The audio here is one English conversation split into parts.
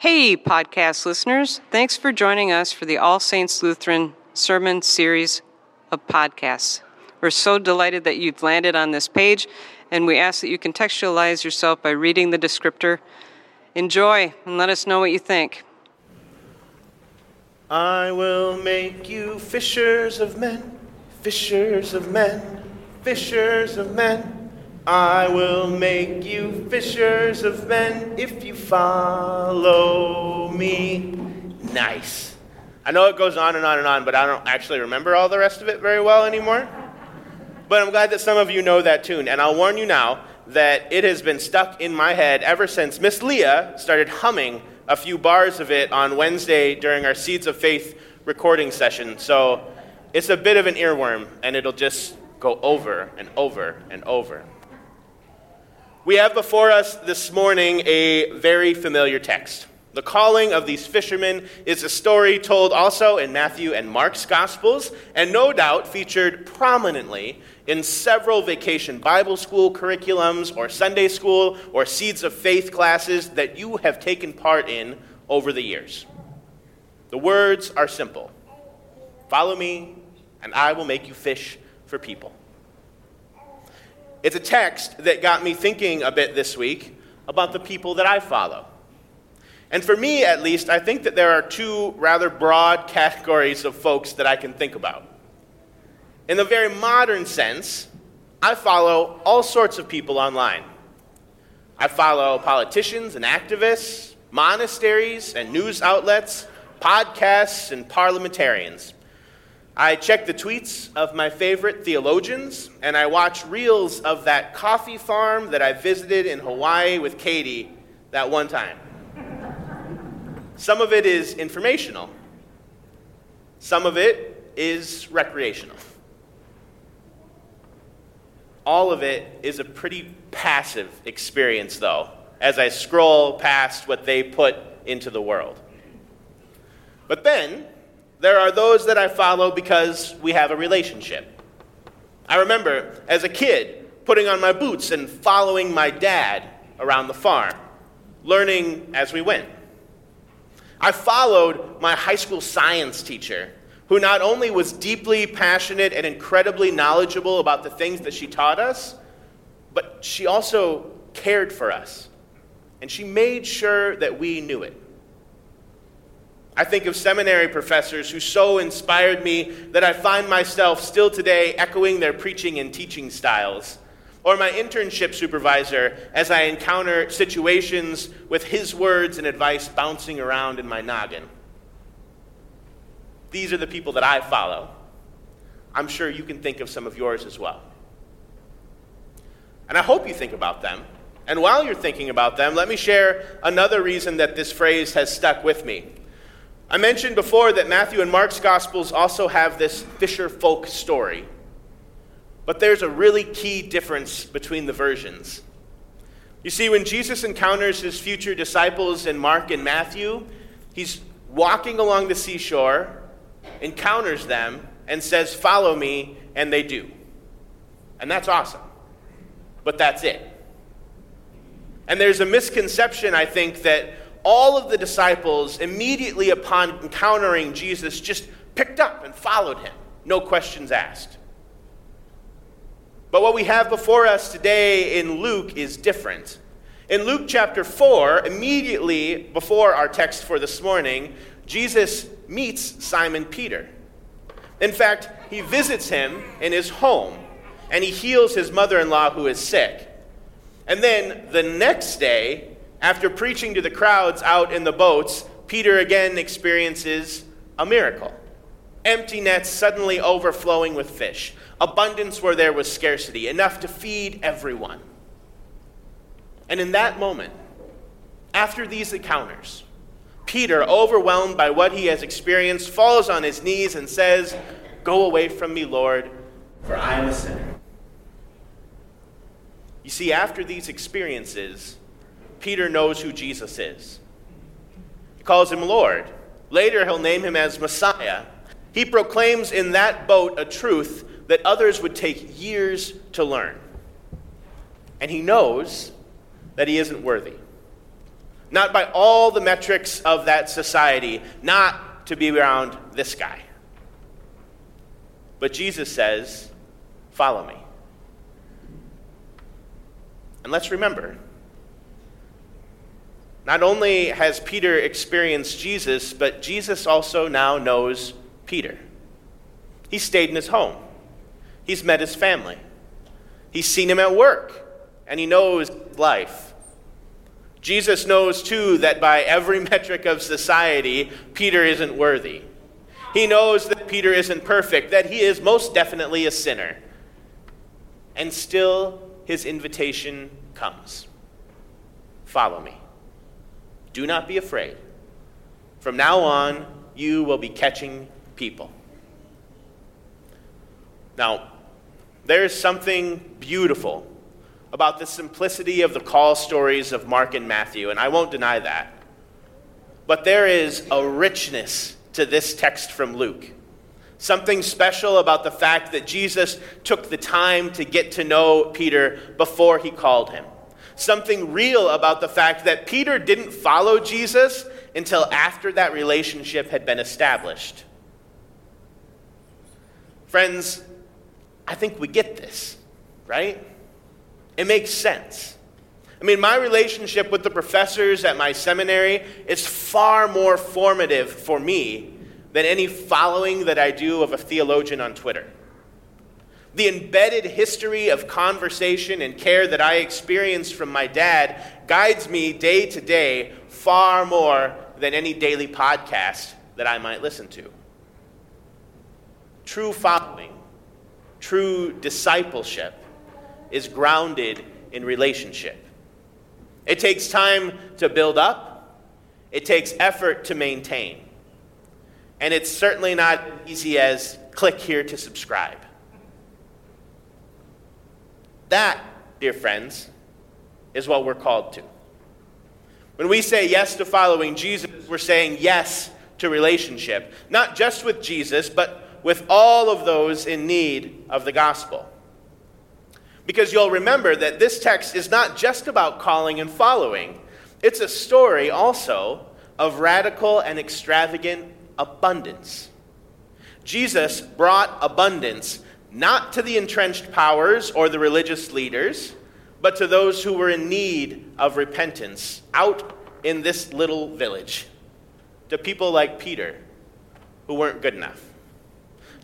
Hey, podcast listeners. Thanks for joining us for the All Saints Lutheran Sermon Series of podcasts. We're so delighted that you've landed on this page, and we ask that you contextualize yourself by reading the descriptor. Enjoy and let us know what you think. I will make you fishers of men, fishers of men, fishers of men. I will make you fishers of men if you follow me. Nice. I know it goes on and on and on, but I don't actually remember all the rest of it very well anymore. But I'm glad that some of you know that tune. And I'll warn you now that it has been stuck in my head ever since Miss Leah started humming a few bars of it on Wednesday during our Seeds of Faith recording session. So it's a bit of an earworm, and it'll just go over and over and over. We have before us this morning a very familiar text. The calling of these fishermen is a story told also in Matthew and Mark's Gospels, and no doubt featured prominently in several vacation Bible school curriculums or Sunday school or Seeds of Faith classes that you have taken part in over the years. The words are simple Follow me, and I will make you fish for people. It's a text that got me thinking a bit this week about the people that I follow. And for me, at least, I think that there are two rather broad categories of folks that I can think about. In the very modern sense, I follow all sorts of people online. I follow politicians and activists, monasteries and news outlets, podcasts and parliamentarians. I check the tweets of my favorite theologians, and I watch reels of that coffee farm that I visited in Hawaii with Katie that one time. Some of it is informational, some of it is recreational. All of it is a pretty passive experience, though, as I scroll past what they put into the world. But then, there are those that I follow because we have a relationship. I remember as a kid putting on my boots and following my dad around the farm, learning as we went. I followed my high school science teacher, who not only was deeply passionate and incredibly knowledgeable about the things that she taught us, but she also cared for us. And she made sure that we knew it. I think of seminary professors who so inspired me that I find myself still today echoing their preaching and teaching styles. Or my internship supervisor as I encounter situations with his words and advice bouncing around in my noggin. These are the people that I follow. I'm sure you can think of some of yours as well. And I hope you think about them. And while you're thinking about them, let me share another reason that this phrase has stuck with me. I mentioned before that Matthew and Mark's Gospels also have this fisher folk story. But there's a really key difference between the versions. You see, when Jesus encounters his future disciples in Mark and Matthew, he's walking along the seashore, encounters them, and says, Follow me, and they do. And that's awesome. But that's it. And there's a misconception, I think, that all of the disciples, immediately upon encountering Jesus, just picked up and followed him, no questions asked. But what we have before us today in Luke is different. In Luke chapter 4, immediately before our text for this morning, Jesus meets Simon Peter. In fact, he visits him in his home and he heals his mother in law who is sick. And then the next day, after preaching to the crowds out in the boats, Peter again experiences a miracle. Empty nets suddenly overflowing with fish, abundance where there was scarcity, enough to feed everyone. And in that moment, after these encounters, Peter, overwhelmed by what he has experienced, falls on his knees and says, Go away from me, Lord, for I am a sinner. You see, after these experiences, Peter knows who Jesus is. He calls him Lord. Later, he'll name him as Messiah. He proclaims in that boat a truth that others would take years to learn. And he knows that he isn't worthy. not by all the metrics of that society, not to be around this guy. But Jesus says, Follow me. And let's remember, not only has Peter experienced Jesus, but Jesus also now knows Peter. He stayed in his home, he's met his family, he's seen him at work, and he knows life. Jesus knows too that by every metric of society, Peter isn't worthy. He knows that Peter isn't perfect, that he is most definitely a sinner. And still, his invitation comes Follow me. Do not be afraid. From now on, you will be catching people. Now, there is something beautiful about the simplicity of the call stories of Mark and Matthew, and I won't deny that. But there is a richness to this text from Luke. Something special about the fact that Jesus took the time to get to know Peter before he called him. Something real about the fact that Peter didn't follow Jesus until after that relationship had been established. Friends, I think we get this, right? It makes sense. I mean, my relationship with the professors at my seminary is far more formative for me than any following that I do of a theologian on Twitter. The embedded history of conversation and care that I experienced from my dad guides me day to day far more than any daily podcast that I might listen to. True following, true discipleship is grounded in relationship. It takes time to build up, it takes effort to maintain. And it's certainly not easy as click here to subscribe. That, dear friends, is what we're called to. When we say yes to following Jesus, we're saying yes to relationship, not just with Jesus, but with all of those in need of the gospel. Because you'll remember that this text is not just about calling and following, it's a story also of radical and extravagant abundance. Jesus brought abundance not to the entrenched powers or the religious leaders, but to those who were in need of repentance out in this little village, to people like Peter who weren't good enough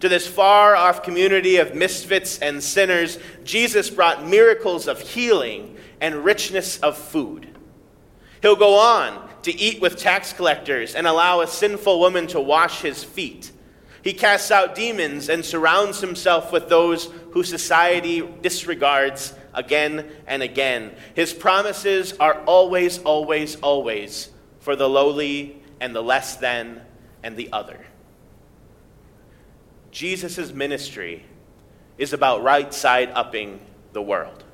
to this far off community of misfits and sinners, Jesus brought miracles of healing and richness of food. He'll go on to eat with tax collectors and allow a sinful woman to wash his feet. He casts out demons and surrounds himself with those who society disregards again and again. His promises are always, always, always for the lowly and the less than and the other. Jesus' ministry is about right side upping the world.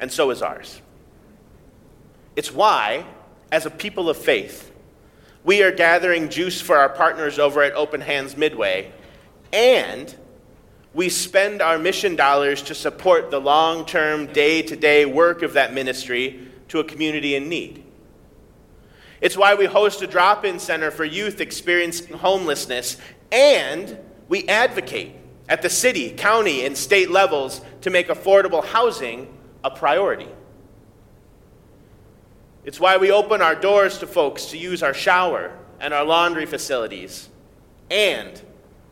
And so is ours. It's why, as a people of faith, we are gathering juice for our partners over at Open Hands Midway, and we spend our mission dollars to support the long term, day to day work of that ministry to a community in need. It's why we host a drop in center for youth experiencing homelessness and we advocate at the city, county, and state levels to make affordable housing a priority. It's why we open our doors to folks to use our shower and our laundry facilities. And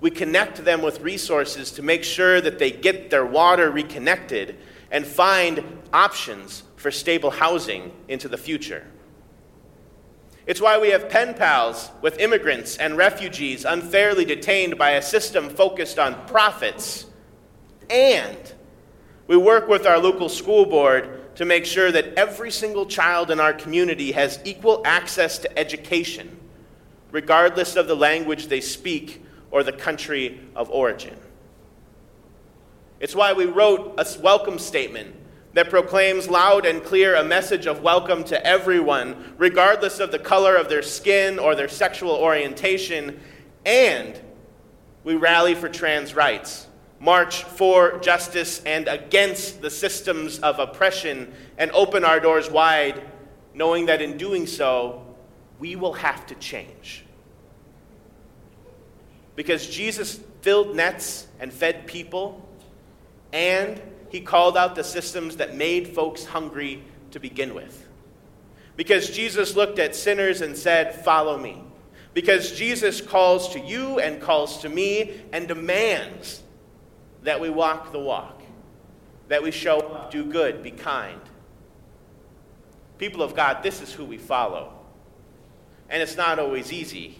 we connect them with resources to make sure that they get their water reconnected and find options for stable housing into the future. It's why we have pen pals with immigrants and refugees unfairly detained by a system focused on profits. And we work with our local school board to make sure that every single child in our community has equal access to education, regardless of the language they speak or the country of origin. It's why we wrote a welcome statement that proclaims loud and clear a message of welcome to everyone, regardless of the color of their skin or their sexual orientation. And we rally for trans rights, march for justice and against the systems of oppression, and open our doors wide knowing that in doing so, we will have to change. Because Jesus filled nets and fed people, and he called out the systems that made folks hungry to begin with. Because Jesus looked at sinners and said, Follow me. Because Jesus calls to you and calls to me and demands that we walk the walk, that we show up, do good, be kind. People of God, this is who we follow. And it's not always easy.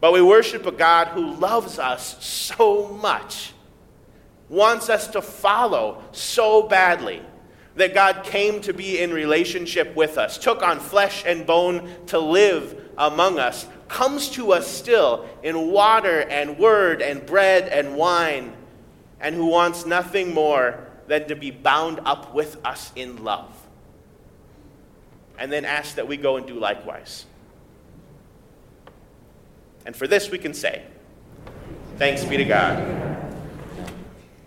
But we worship a God who loves us so much, wants us to follow so badly, that God came to be in relationship with us, took on flesh and bone to live among us, comes to us still in water and word and bread and wine, and who wants nothing more than to be bound up with us in love. And then asks that we go and do likewise. And for this we can say, Thanks be to God.